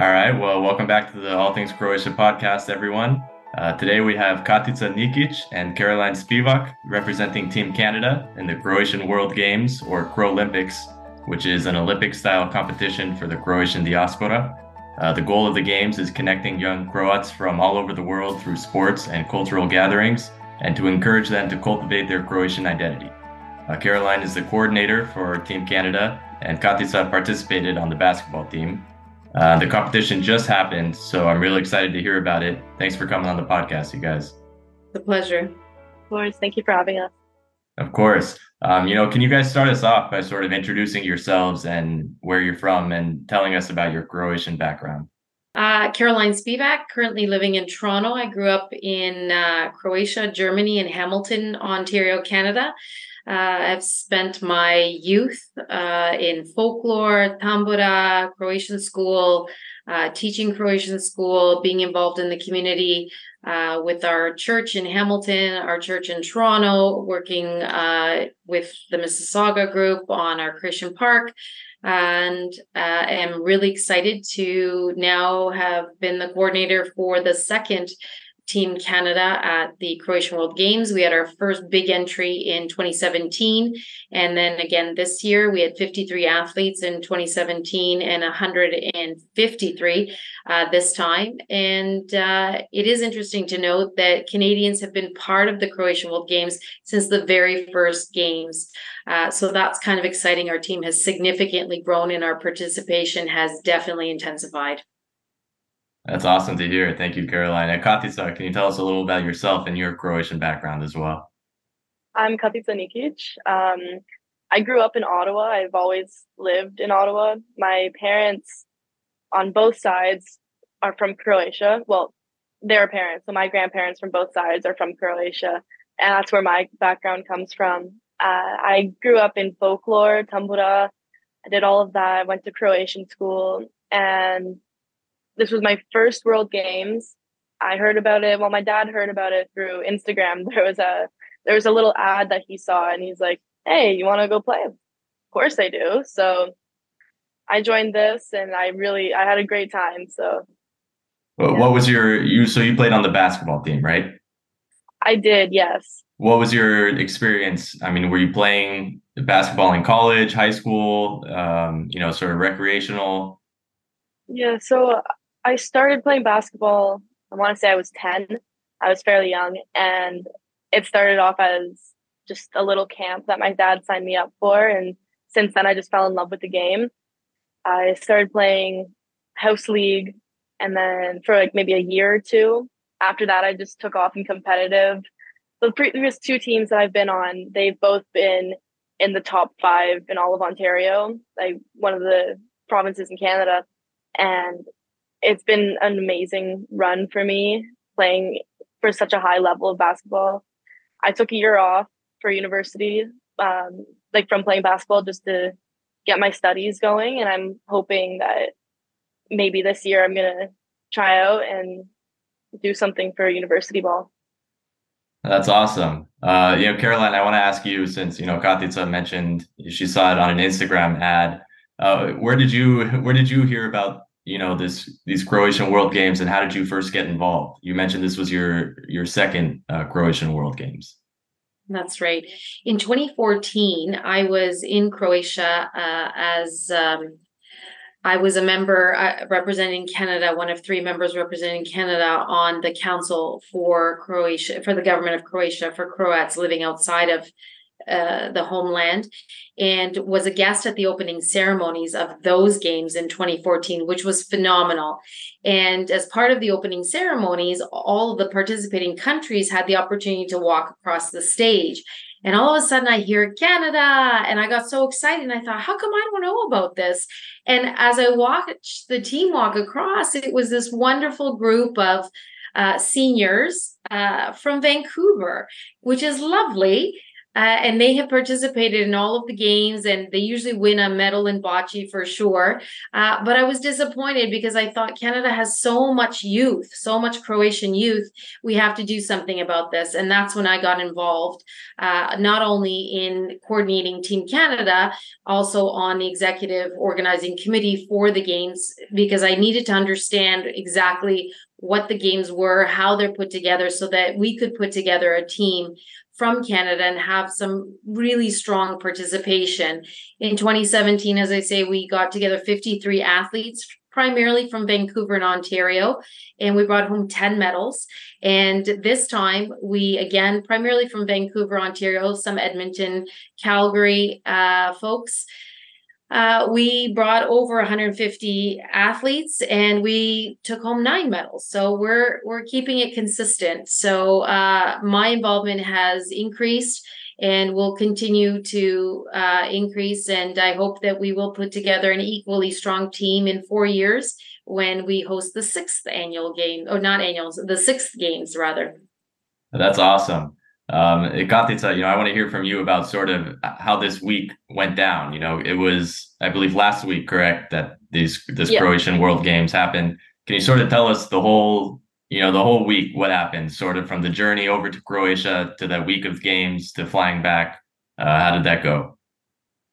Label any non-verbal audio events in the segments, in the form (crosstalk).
All right. Well, welcome back to the All Things Croatia podcast, everyone. Uh, today we have Katica Nikić and Caroline Spivak representing Team Canada in the Croatian World Games or Crolympics, which is an Olympic style competition for the Croatian diaspora. Uh, the goal of the Games is connecting young Croats from all over the world through sports and cultural gatherings and to encourage them to cultivate their Croatian identity. Uh, Caroline is the coordinator for Team Canada, and Katica participated on the basketball team. Uh, the competition just happened, so I'm really excited to hear about it. Thanks for coming on the podcast, you guys. It's a pleasure. Of course. Thank you for having us. Of course. Um, you know, can you guys start us off by sort of introducing yourselves and where you're from and telling us about your Croatian background? Uh, Caroline Spivak, currently living in Toronto. I grew up in uh, Croatia, Germany, and Hamilton, Ontario, Canada. Uh, I've spent my youth uh, in folklore, tambura, Croatian school, uh, teaching Croatian school, being involved in the community uh, with our church in Hamilton, our church in Toronto, working uh, with the Mississauga group on our Christian Park. And uh, am really excited to now have been the coordinator for the second Team Canada at the Croatian World Games. We had our first big entry in 2017. And then again this year, we had 53 athletes in 2017 and 153 uh, this time. And uh, it is interesting to note that Canadians have been part of the Croatian World Games since the very first games. Uh, so that's kind of exciting. Our team has significantly grown and our participation has definitely intensified. That's awesome to hear. Thank you, Caroline. And Katica, can you tell us a little about yourself and your Croatian background as well? I'm Katica Nikić. Um, I grew up in Ottawa. I've always lived in Ottawa. My parents on both sides are from Croatia. Well, their parents, so my grandparents from both sides are from Croatia. And that's where my background comes from. Uh, I grew up in folklore, tambura. I did all of that. I went to Croatian school and this was my first World Games. I heard about it. Well, my dad heard about it through Instagram. (laughs) There was a there was a little ad that he saw, and he's like, "Hey, you want to go play?" Of course, I do. So I joined this, and I really I had a great time. So, well, yeah. what was your you? So you played on the basketball team, right? I did, yes. What was your experience? I mean, were you playing basketball in college, high school? Um, you know, sort of recreational. Yeah, so I started playing basketball. I want to say I was 10. I was fairly young. And it started off as just a little camp that my dad signed me up for. And since then, I just fell in love with the game. I started playing house league. And then for like maybe a year or two, after that, I just took off in competitive. The previous two teams that I've been on, they've both been in the top five in all of Ontario, like one of the provinces in Canada. And it's been an amazing run for me playing for such a high level of basketball. I took a year off for university, um, like from playing basketball, just to get my studies going. And I'm hoping that maybe this year I'm going to try out and do something for university ball. That's awesome. Uh, you know, Caroline, I want to ask you since you know Katica mentioned she saw it on an Instagram ad. Uh, where did you where did you hear about you know this these Croatian World Games, and how did you first get involved? You mentioned this was your your second uh, Croatian World Games. That's right. In 2014, I was in Croatia uh, as um, I was a member uh, representing Canada, one of three members representing Canada on the council for Croatia, for the government of Croatia, for Croats living outside of uh, the homeland and was a guest at the opening ceremonies of those games in 2014 which was phenomenal. And as part of the opening ceremonies all of the participating countries had the opportunity to walk across the stage. And all of a sudden I hear Canada! And I got so excited and I thought how come I don't know about this? And as I watched the team walk across it was this wonderful group of uh, seniors uh, from Vancouver, which is lovely Uh, and they have participated in all of the games and they usually win a medal in bocce for sure. Uh, but I was disappointed because I thought Canada has so much youth, so much Croatian youth. We have to do something about this. And that's when I got involved, uh, not only in coordinating Team Canada, also on the executive organizing committee for the games, because I needed to understand exactly what the games were, how they're put together, so that we could put together a team from Canada and have some really strong participation. In 2017, as I say, we got together 53 athletes, primarily from Vancouver and Ontario, and we brought home 10 medals. And this time, we again, primarily from Vancouver, Ontario, some Edmonton, Calgary uh, folks uh, we brought over 150 athletes and we took home nine medals. So we're we're keeping it consistent. So uh, my involvement has increased and will continue to uh, increase. And I hope that we will put together an equally strong team in four years when we host the sixth annual game, or not annuals, the sixth games rather. That's awesome. Um, Katica, you know, I want to hear from you about sort of how this week went down. You know, it was, I believe, last week, correct, that these this yeah. Croatian World Games happened. Can you sort of tell us the whole, you know, the whole week, what happened, sort of from the journey over to Croatia to that week of games to flying back? Uh, how did that go?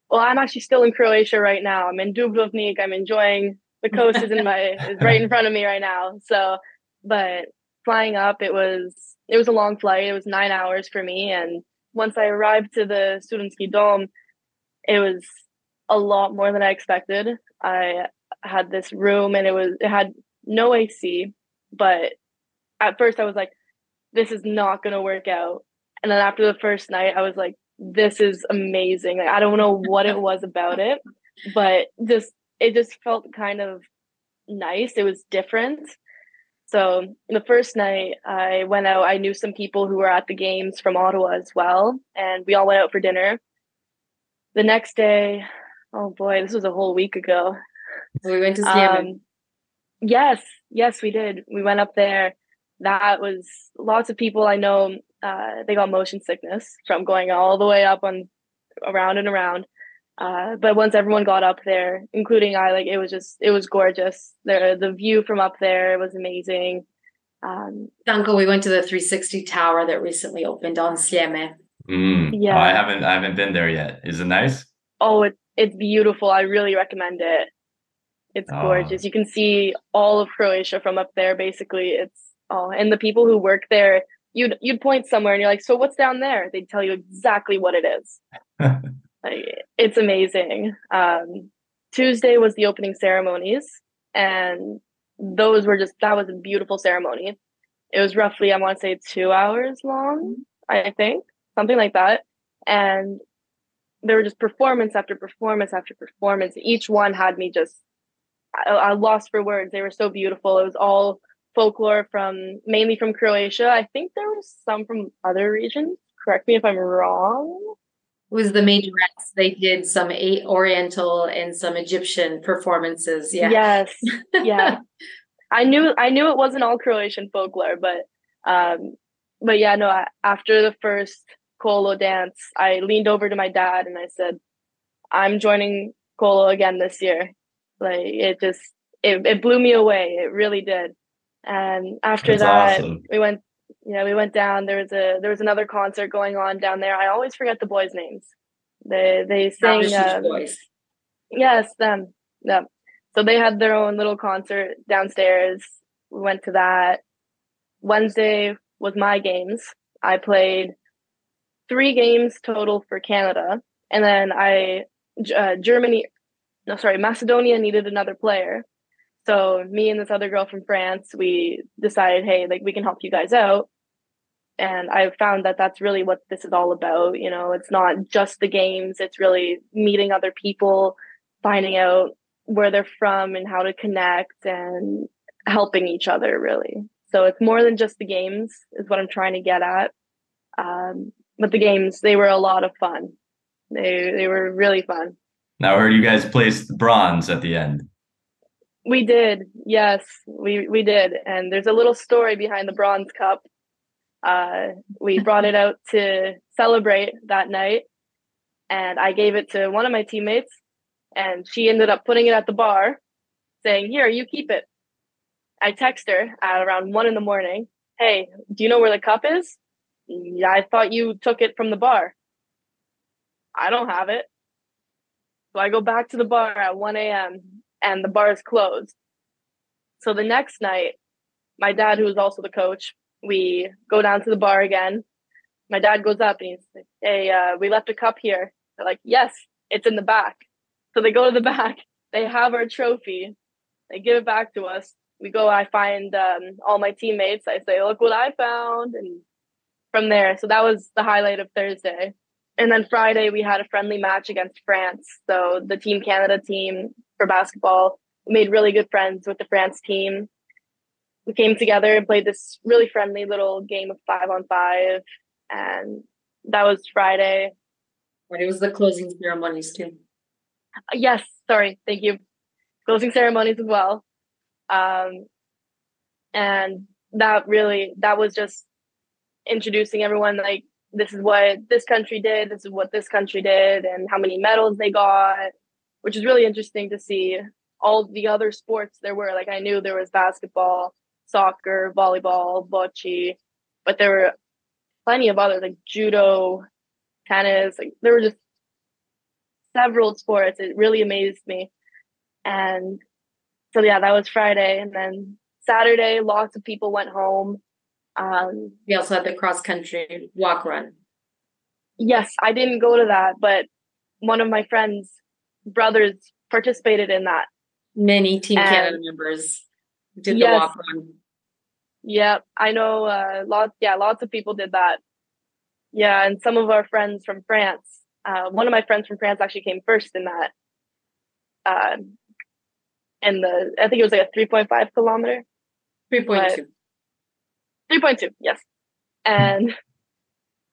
Well, I'm actually still in Croatia right now. I'm in Dubrovnik. I'm enjoying the coast is in my is right in front of me right now. So, but flying up, it was it was a long flight. It was nine hours for me. And once I arrived to the Studentski Dom, it was a lot more than I expected. I had this room and it was it had no AC, but at first I was like, this is not gonna work out. And then after the first night, I was like, this is amazing. Like I don't know what it was about it, but just it just felt kind of nice. It was different. So the first night I went out, I knew some people who were at the games from Ottawa as well, and we all went out for dinner. The next day, oh boy, this was a whole week ago. We went to Sljeme. Um, yes, yes, we did. We went up there. That was lots of people I know. Uh, they got motion sickness from going all the way up on around and around. Uh, but once everyone got up there, including I, like it was just it was gorgeous. The the view from up there was amazing. Um, Danko, we went to the 360 tower that recently opened on Sljeme. Mm. Yeah, oh, I haven't I haven't been there yet. Is it nice? Oh, it's it's beautiful. I really recommend it. It's oh. gorgeous. You can see all of Croatia from up there. Basically, it's oh, and the people who work there, you'd you'd point somewhere and you're like, so what's down there? They'd tell you exactly what it is. (laughs) Like, it's amazing. Um, Tuesday was the opening ceremonies, and those were just that was a beautiful ceremony. It was roughly, I want to say, two hours long, I think, something like that. And there were just performance after performance after performance. Each one had me just, I, I lost for words. They were so beautiful. It was all folklore from mainly from Croatia. I think there was some from other regions. Correct me if I'm wrong was the majorettes. They did some Oriental and some Egyptian performances. Yeah. Yes. (laughs) Yeah. I knew I knew it wasn't all Croatian folklore, but um, but yeah, no. After the first Kolo dance, I leaned over to my dad and I said, "I'm joining Kolo again this year." Like it just it, it blew me away. It really did. And after That's that, awesome. we went yeah, we went down. There was a there was another concert going on down there. I always forget the boys' names. They they sang. Um, boys. Yes, them. Yeah. So they had their own little concert downstairs. We went to that. Wednesday was my games. I played three games total for Canada, and then I uh, Germany. No, sorry, Macedonia needed another player. So me and this other girl from France, we decided, hey, like we can help you guys out. And i found that that's really what this is all about you know? It's not just the games it's really meeting other people finding out where they're from and how to connect and helping each other really. So it's more than just the games is what i'm trying to get at. Um, but the games they were a lot of fun. They they were really fun. Now i heard you guys placed bronze at the end we did yes we we did and there's a little story behind the bronze cup Uh, we (laughs) brought it out to celebrate that night, and I gave it to one of my teammates, and she ended up putting it at the bar, saying, "Here, you keep it." I text her at around one in the morning. Hey, do you know where the cup is? I thought you took it from the bar. I don't have it. So I go back to the bar at 1 a.m. and the bar is closed. So the next night, my dad, who is also the coach, we go down to the bar again. My dad goes up and he's like, Hey, uh, we left a cup here. They're like, Yes, it's in the back. So they go to the (laughs) back, they have our trophy, they give it back to us. We go, I find um, all my teammates. I say, Look what I found. And from there, so that was the highlight of Thursday. And then Friday, we had a friendly match against France. So the Team Canada team for basketball made really good friends with the France team. We came together and played this really friendly little game of five on five. And that was Friday. And it was the closing ceremonies too. Uh, yes, sorry, thank you. Closing ceremonies as well. Um, and that really, that was just introducing everyone like this is what this country did, this is what this country did, and how many medals they got, which is really interesting to see all the other sports there were. Like I knew there was basketball, soccer, volleyball, bocce, but there were plenty of others like judo, tennis. Like there were just several sports. It really amazed me. And so yeah, that was Friday. And then Saturday, lots of people went home. Um, we also had the cross country walk run. Yes, I didn't go to that, but one of my friends' brothers participated in that. Many Team and Canada members did yes, the walk run. Yeah, I know. Uh, lots. Yeah, lots of people did that. Yeah, and some of our friends from France. Uh, one of my friends from France actually came first in that. Uh, and the I think it was like a three point five kilometer. Three point two. 3.2 yes and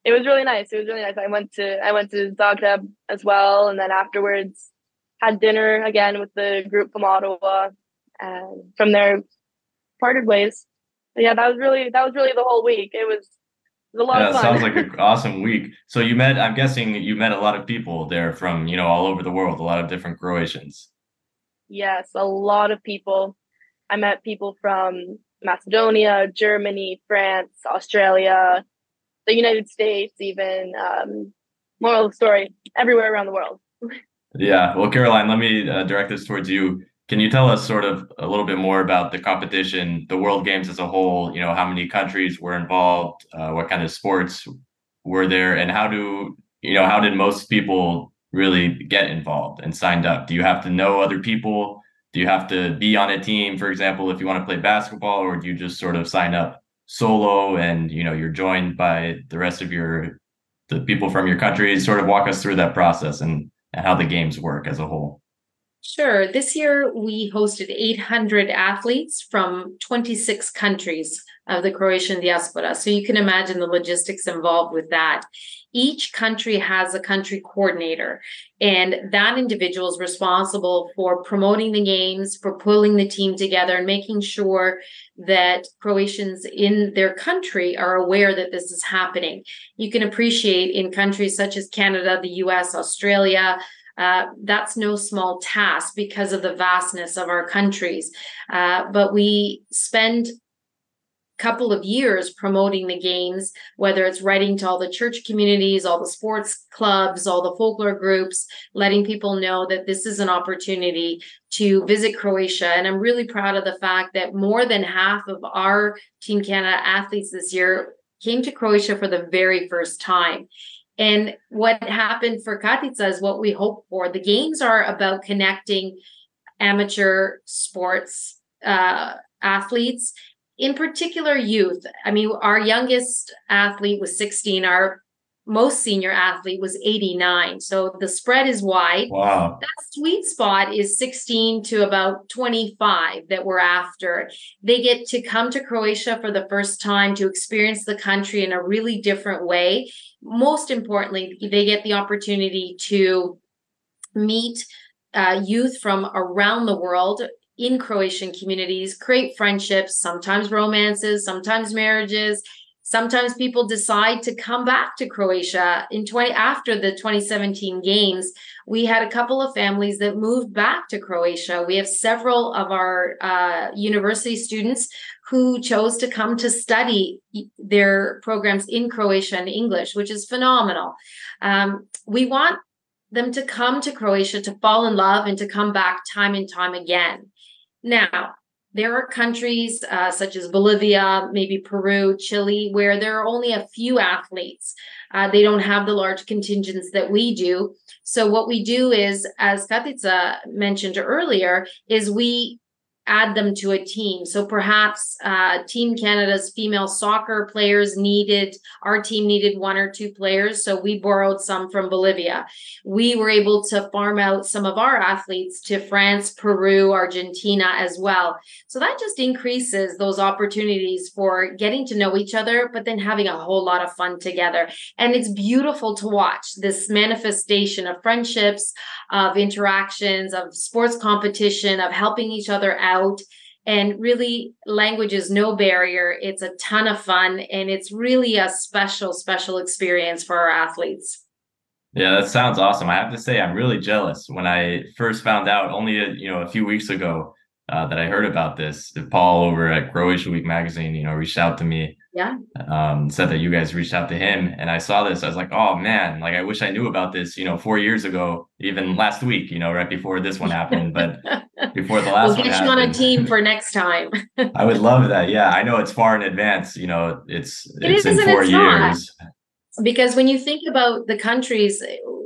it was really nice it was really nice i went to i went to zagreb as well and then afterwards had dinner again with the group from ottawa and from there parted ways but yeah that was really that was really the whole week it was it was a lot yeah, of fun. sounds like an awesome week. So you met, I'm guessing you met a lot of people there from, you know, all over the world, a lot of different Croatians. Yes, a lot of people. I met people from Macedonia, Germany, France, Australia, the United States, even. Um, moral of the story, everywhere around the world. (laughs) yeah. Well, Caroline, let me uh, direct this towards you. Can you tell us sort of a little bit more about the competition, the World Games as a whole? You know, how many countries were involved? Uh, what kind of sports were there, and how do you know how did most people really get involved and signed up? Do you have to know other people? do you have to be on a team for example if you want to play basketball or do you just sort of sign up solo and you know you're joined by the rest of your the people from your country sort of walk us through that process and, and how the games work as a whole Sure. This year we hosted 800 athletes from 26 countries of the Croatian diaspora. So you can imagine the logistics involved with that. Each country has a country coordinator, and that individual is responsible for promoting the games, for pulling the team together, and making sure that Croatians in their country are aware that this is happening. You can appreciate in countries such as Canada, the US, Australia, uh, that's no small task because of the vastness of our countries. Uh, but we spend couple of years promoting the games, whether it's writing to all the church communities, all the sports clubs, all the folklore groups, letting people know that this is an opportunity to visit Croatia. And I'm really proud of the fact that more than half of our Team Canada athletes this year came to Croatia for the very first time. And what happened for Katica is what we hope for. The games are about connecting amateur sports uh, athletes in particular youth. I mean our youngest athlete was 16 our most senior athlete was 89 so the spread is wide. Wow. That sweet spot is 16 to about 25 that we're after. They get to come to croatia for the first time to experience the country in a really different way. Most importantly they get the opportunity to meet uh, youth from around the world in Croatian communities, create friendships, sometimes romances, sometimes marriages, Sometimes people decide to come back to Croatia in 20 after the 2017 games. We had a couple of families that moved back to Croatia. We have several of our uh, university students who chose to come to study their programs in Croatia and English, which is phenomenal. Um, we want them to come to Croatia to fall in love and to come back time and time again. Now, there are countries uh, such as Bolivia, maybe Peru, Chile, where there are only a few athletes. Uh, they don't have the large contingents that we do. So what we do is, as Katica mentioned earlier, is we add them to a team. So perhaps uh, Team Canada's female soccer players needed, our team needed one or two players. So we borrowed some from Bolivia. We were able to farm out some of our athletes to France, Peru, Argentina as well. So that just increases those opportunities for getting to know each other, but then having a whole lot of fun together. And it's beautiful to watch this manifestation of friendships, of interactions, of sports competition, of helping each other out out. And really language is no barrier. It's a ton of fun and it's really a special special experience for our athletes. Yeah that sounds awesome. I have to say i'm really jealous. When i first found out only a, you know a few weeks ago uh, that i heard about this paul over at croatia week magazine you know reached out to me yeah. Um, said that you guys reached out to him and i saw this. I was like oh man like i wish i knew about this you know four years ago even last week you know right before this one happened but (laughs) before the last we'll get you happened, on a team (laughs) for next time. I would love that. Yeah i know it's far in advance you know it's it it's in four it's years. Not. because when you think about the countries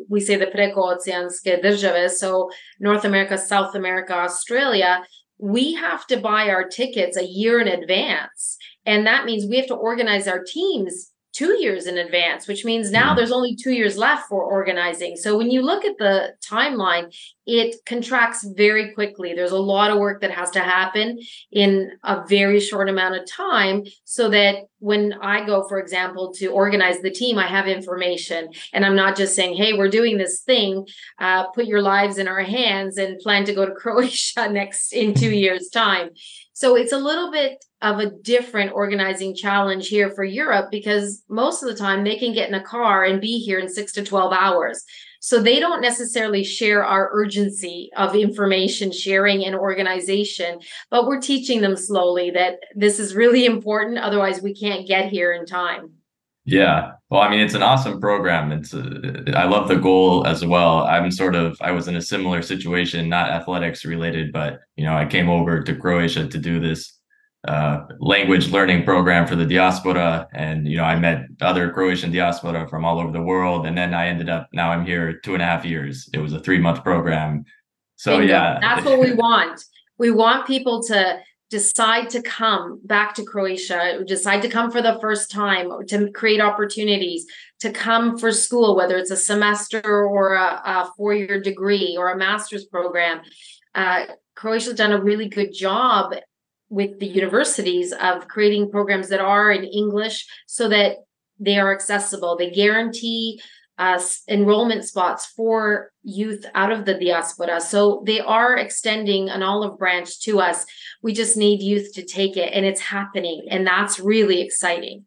we say the prekooceanske države so north america south america australia we have to buy our tickets a year in advance and that means we have to organize our teams two years in advance, which means now mm-hmm. there's only two years left for organizing. So when you look at the timeline, it contracts very quickly. There's a lot of work that has to happen in a very short amount of time so that when I go, for example, to organize the team, I have information and I'm not just saying, hey, we're doing this thing, uh, put your lives in our hands and plan to go to (laughs) Croatia next in two years' time. So it's a little bit of a different organizing challenge here for Europe because most of the time they can get in a car and be here in six to 12 hours. So they don't necessarily share our urgency of information sharing and organization, but we're teaching them slowly that this is really important. Otherwise, we can't get here in time. Yeah. Well, I mean, it's an awesome program. It's a, uh, I love the goal as well. I'm sort of I was in a similar situation, not athletics related, but you know, I came over to Croatia to do this uh, language learning program for the diaspora, and you know, I met other Croatian diaspora from all over the world, and then I ended up now I'm here two and a half years. It was a three month program. So yeah, that's what we (laughs) want. We want people to decide to come back to Croatia, decide to come for the first time, to create opportunities, to come for school, whether it's a semester or a, a four year degree or a master's program. Uh, Croatia's done a really good job with the universities of creating programs that are in English so that they are accessible. They guarantee uh, enrollment spots for youth out of the diaspora. So they are extending an olive branch to us. We just need youth to take it, and it's happening. And that's really exciting.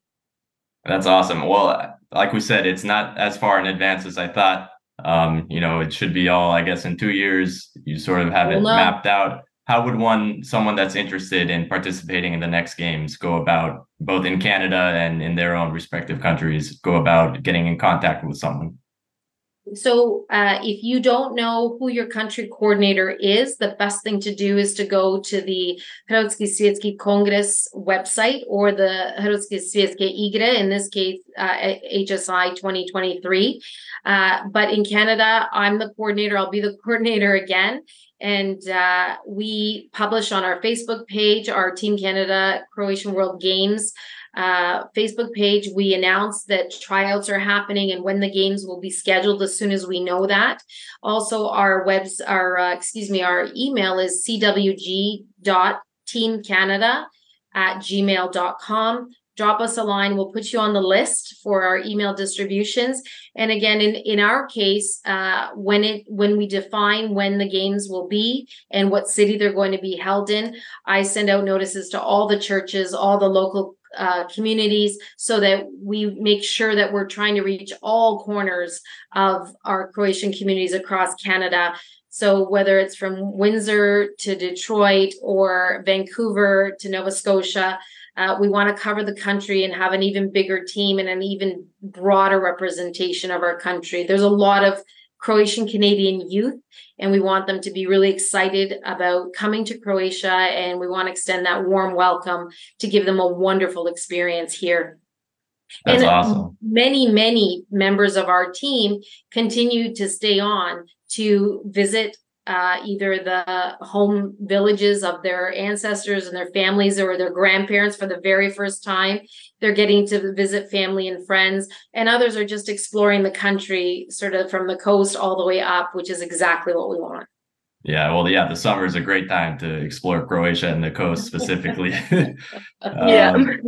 That's awesome. Well, like we said, it's not as far in advance as I thought. Um, you know, it should be all, I guess, in two years. You sort of have it mapped out how would one someone that's interested in participating in the next games go about both in canada and in their own respective countries go about getting in contact with someone so uh, if you don't know who your country coordinator is the best thing to do is to go to the Hrvatski Svjetski Congress website or the Hrvatski Svjetske Igre, in this case uh, HSI 2023. Uh, but in Canada, I'm the coordinator. I'll be the (laughs) coordinator again. And uh, we publish on our Facebook page, our Team Canada Croatian World Games uh, Facebook page. We announce that tryouts are happening and when the games will be scheduled as soon as we know that. Also, our webs, our uh, excuse me, our email is cwg.teamcanada at gmail.com drop us a line we'll put you on the list for our email distributions and again in in our case uh, when it when we define when the games will be and what city they're going to be held in i send out notices to all the churches all the local uh, communities so that we make sure that we're trying to reach all corners of our Croatian communities across Canada. So whether it's from Windsor to Detroit or Vancouver to Nova Scotia, uh, we want to cover the country and have an even bigger team and an even broader representation of our country. There's a lot of Croatian Canadian youth, and we want them to be really excited about coming to Croatia. And we want to extend that warm welcome to give them a wonderful experience here. That's and awesome. Many, many members of our team continue to stay on to visit uh, either the home villages of their ancestors and their families or their grandparents for the very first time. They're getting to visit family and friends, and others are just exploring the country sort of from the coast all the way up, which is exactly what we want. Yeah, well, yeah, the summer is a great time to explore Croatia and the coast (laughs) specifically. (laughs) yeah, um, (laughs)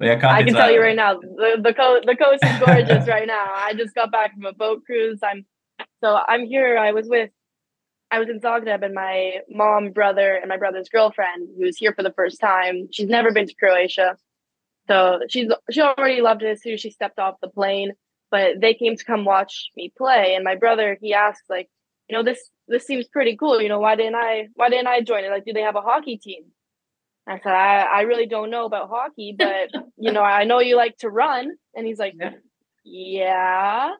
yeah, I can tell you right now, the the coast the coast is gorgeous right now. I just got back from a boat cruise. I'm so I'm here. I was with I was in Zagreb and my mom, brother, and my brother's girlfriend, who's here for the first time. She's never been to Croatia. So she's she already loved it as soon as she stepped off the plane. But they came to come watch me play. And my brother, he asked, like, you know, this this seems pretty cool. You know, why didn't I why didn't I join it? Like, do they have a hockey team? I said, I, I really don't know about hockey, but (laughs) you know, I know you like to run. And he's like, Yeah, yeah.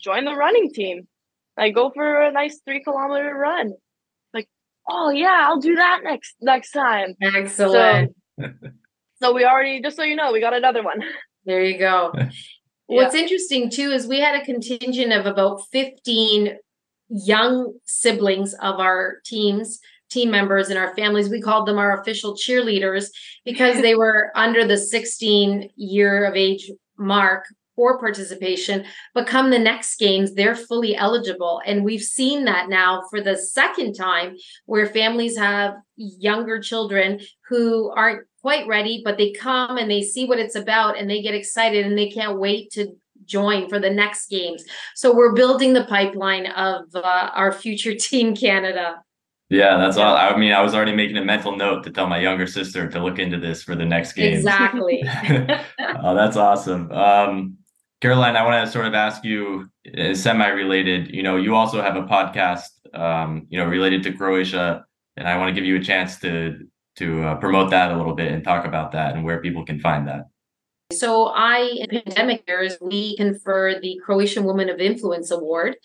join the running team. Like go for a nice three kilometer run. Like, oh yeah, I'll do that next next time. Excellent. So, (laughs) so we already just so you know, we got another one. There you go. (laughs) What's yeah. interesting too is we had a contingent of about 15 young siblings of our teams team members and our families we called them our official cheerleaders because they (laughs) were under the 16 year of age mark for participation, but come the next games, they're fully eligible. And we've seen that now for the second time where families have younger children who aren't quite ready, but they come and they see what it's about and they get excited and they can't wait to join for the next games. So we're building the pipeline of uh, our future (laughs) Team Canada. Yeah, that's all. I mean, I was already making a mental note to tell my younger sister to look into this for the next game. Exactly. (laughs) oh, that's awesome. Um, Caroline, I want to sort of ask you, uh, semi-related. You know, you also have a podcast, um, you know, related to Croatia, and I want to give you a chance to to uh, promote that a little bit and talk about that and where people can find that. So I, in pandemic years, we confer the Croatian Woman of Influence Award,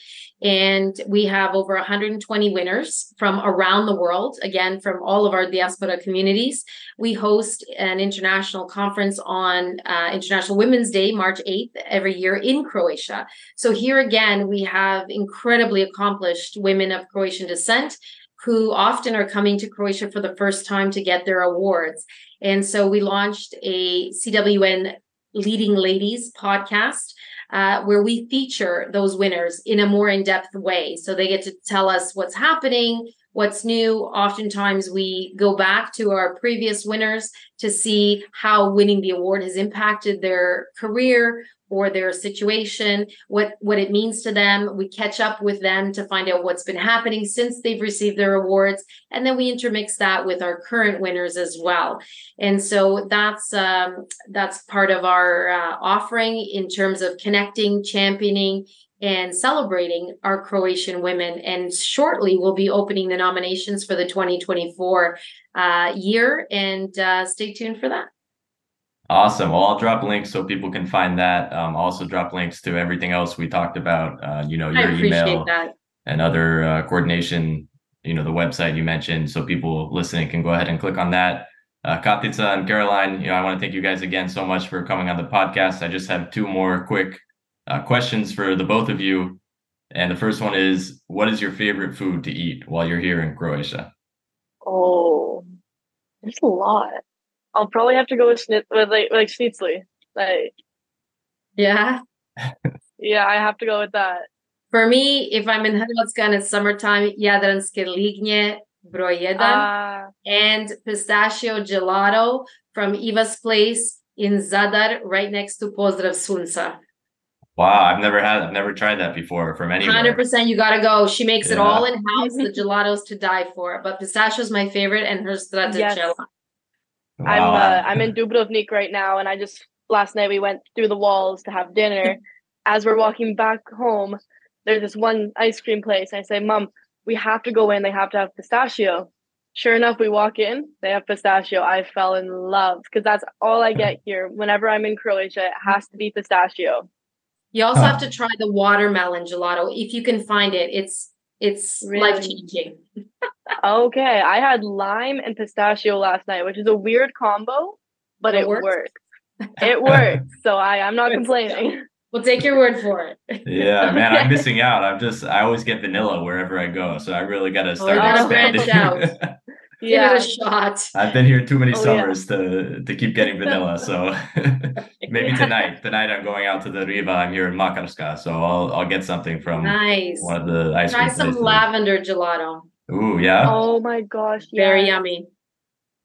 and we have over 120 winners from around the world, again, from all of our diaspora communities. We host an international conference on uh, International Women's Day, March 8th, every year in Croatia. So here again, we have incredibly accomplished women of Croatian descent who often are coming to Croatia for the first time to get their awards. And so we launched a CWN Leading Ladies podcast. Uh, where we feature those winners in a more in-depth way so they get to tell us what's happening what's new oftentimes we go back to our previous winners to see how winning the award has impacted their career or their situation, what what it means to them. We catch up with them to find out what's been happening since they've received their awards, and then we intermix that with our current winners as well. And so that's um, that's part of our uh, offering in terms of connecting, championing, and celebrating our Croatian women. And shortly, we'll be opening the nominations for the 2024 uh, year, and uh, stay tuned for that. Awesome. Well, I'll drop links so people can find that. Um, also drop links to everything else we talked about. Uh, you know, your email that. and other uh, coordination. You know, the website you mentioned, so people listening can go ahead and click on that. Uh, Katica and Caroline, you know, I want to thank you guys again so much for coming on the podcast. I just have two more quick uh, questions for the both of you. And the first one is, what is your favorite food to eat while you're here in Croatia? Oh, there's a lot. I'll probably have to go with snit with like like schnitzli. Like yeah. yeah, I have to go with that. For me, if I'm in Hrvatska and it's summertime, Jadranske lignje, broj jedan, uh, and pistachio gelato from Eva's place in Zadar, right next to Pozdrav Suncu. Wow, I've never had, I've never tried that before from anyone. Hundred percent, you got to go. She makes yeah. it all in house. the gelatos to die for. But pistachio is my favorite, and her stracciatella. Yes. Wow. I'm uh, I'm in Dubrovnik right now, and I just last night we went through the walls to have dinner. (laughs) As we're walking back home, there's this one ice cream place. And I say, Mom, we have to go in. They have to have pistachio. Sure enough, we walk in, they have pistachio. I fell in love because that's all I get (laughs) here. Whenever I'm in Croatia, it has to be pistachio. You also uh, have to try the watermelon gelato if you can find it. It's it's really? life changing. (laughs) okay, I had lime and pistachio last night, which is a weird combo, but it, it works. works. (laughs) It works. So I I'm not complaining. (laughs) We'll take your word for it. yeah, man, I'm missing out. I'm just I always get vanilla wherever I go, so I really got to oh, start oh, expanding. Out. Yeah. Give it a shot. I've been here too many oh, summers yeah. to to keep getting vanilla. So (laughs) (laughs) maybe tonight. Tonight I'm going out to the Riva. I'm here in Makarska, so I'll I'll get something from nice. one of the ice Try cream some places. lavender gelato. Ooh, yeah. Oh my gosh, yeah. very yummy.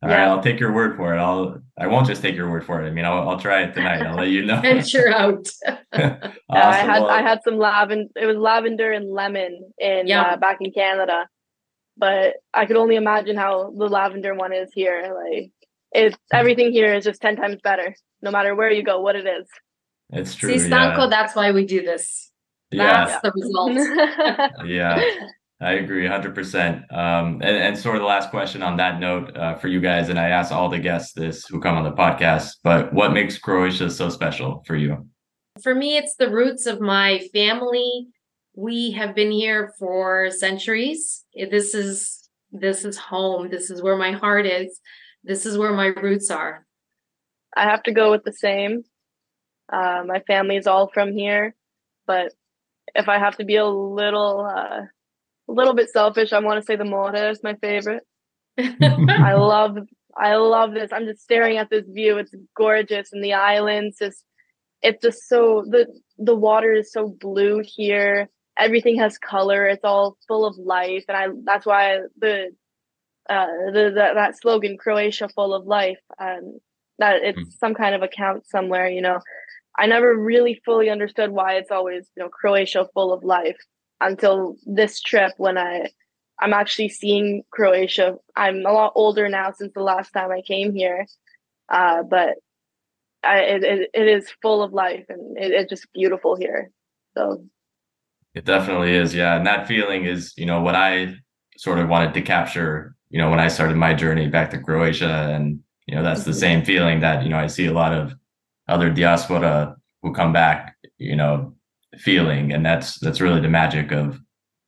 All yeah. right, I'll take your word for it. I'll I won't just take your word for it. I mean, I'll I'll try it tonight. I'll let you know. (laughs) Venture out. awesome. I had well, I had some lavender. It was lavender and lemon in uh, back in Canada, but I could only imagine how the lavender one is here. Like it's everything here is just ten times better, no matter where you go, what it is. It's true. See, Stanko, yeah. that's why we do this. That's yeah. the result. (laughs) yeah. I agree 100%. Um, and, and, sort of the last question on that note uh, for you guys, and I ask all the guests this who come on the podcast, but what makes Croatia so special for you? For me, it's the roots of my family. We have been here for centuries. This is this is home. This is where my heart is. This is where my roots are. I have to go with the same. Uh, my family is all from here, but if I have to be a little uh, a little bit selfish. I want to say the More is my favorite. (laughs) I love I love this. I'm just staring at this view. It's gorgeous and the islands just it's just so the the water is so blue here. Everything has color. It's all full of life and I that's why the uh the, the that slogan Croatia full of life um that it's mm. some kind of account somewhere, you know. I never really fully understood why it's always, you know, Croatia full of life until this trip when I I'm actually seeing Croatia. I'm a lot older now since the last time I came here, uh, but I, it, it is full of life and it, it's just beautiful here. So it definitely is, yeah. And that feeling is, you know, what I sort of wanted to capture, you know, when I started my journey back to Croatia, and you know, that's the mm-hmm. same feeling that you know I see a lot of other diaspora who come back, you know, feeling, and that's that's really the magic of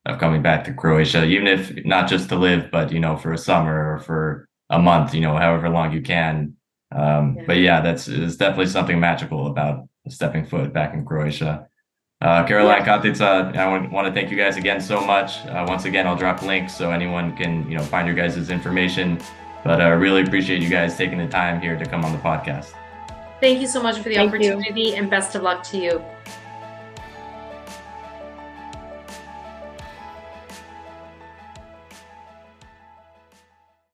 of coming back to Croatia, even if not just to live, but you know, for a summer or for a month, you know, however long you can. Um, yeah. But yeah, that's is definitely something magical about stepping foot back in Croatia. Uh, Caroline yeah. Katica, I want, want to thank you guys again so much. Uh, once again, I'll drop links so anyone can you know find your guys' information. But I uh, really appreciate you guys taking the time here to come on the podcast. Thank you so much for the thank opportunity you. and best of luck to you.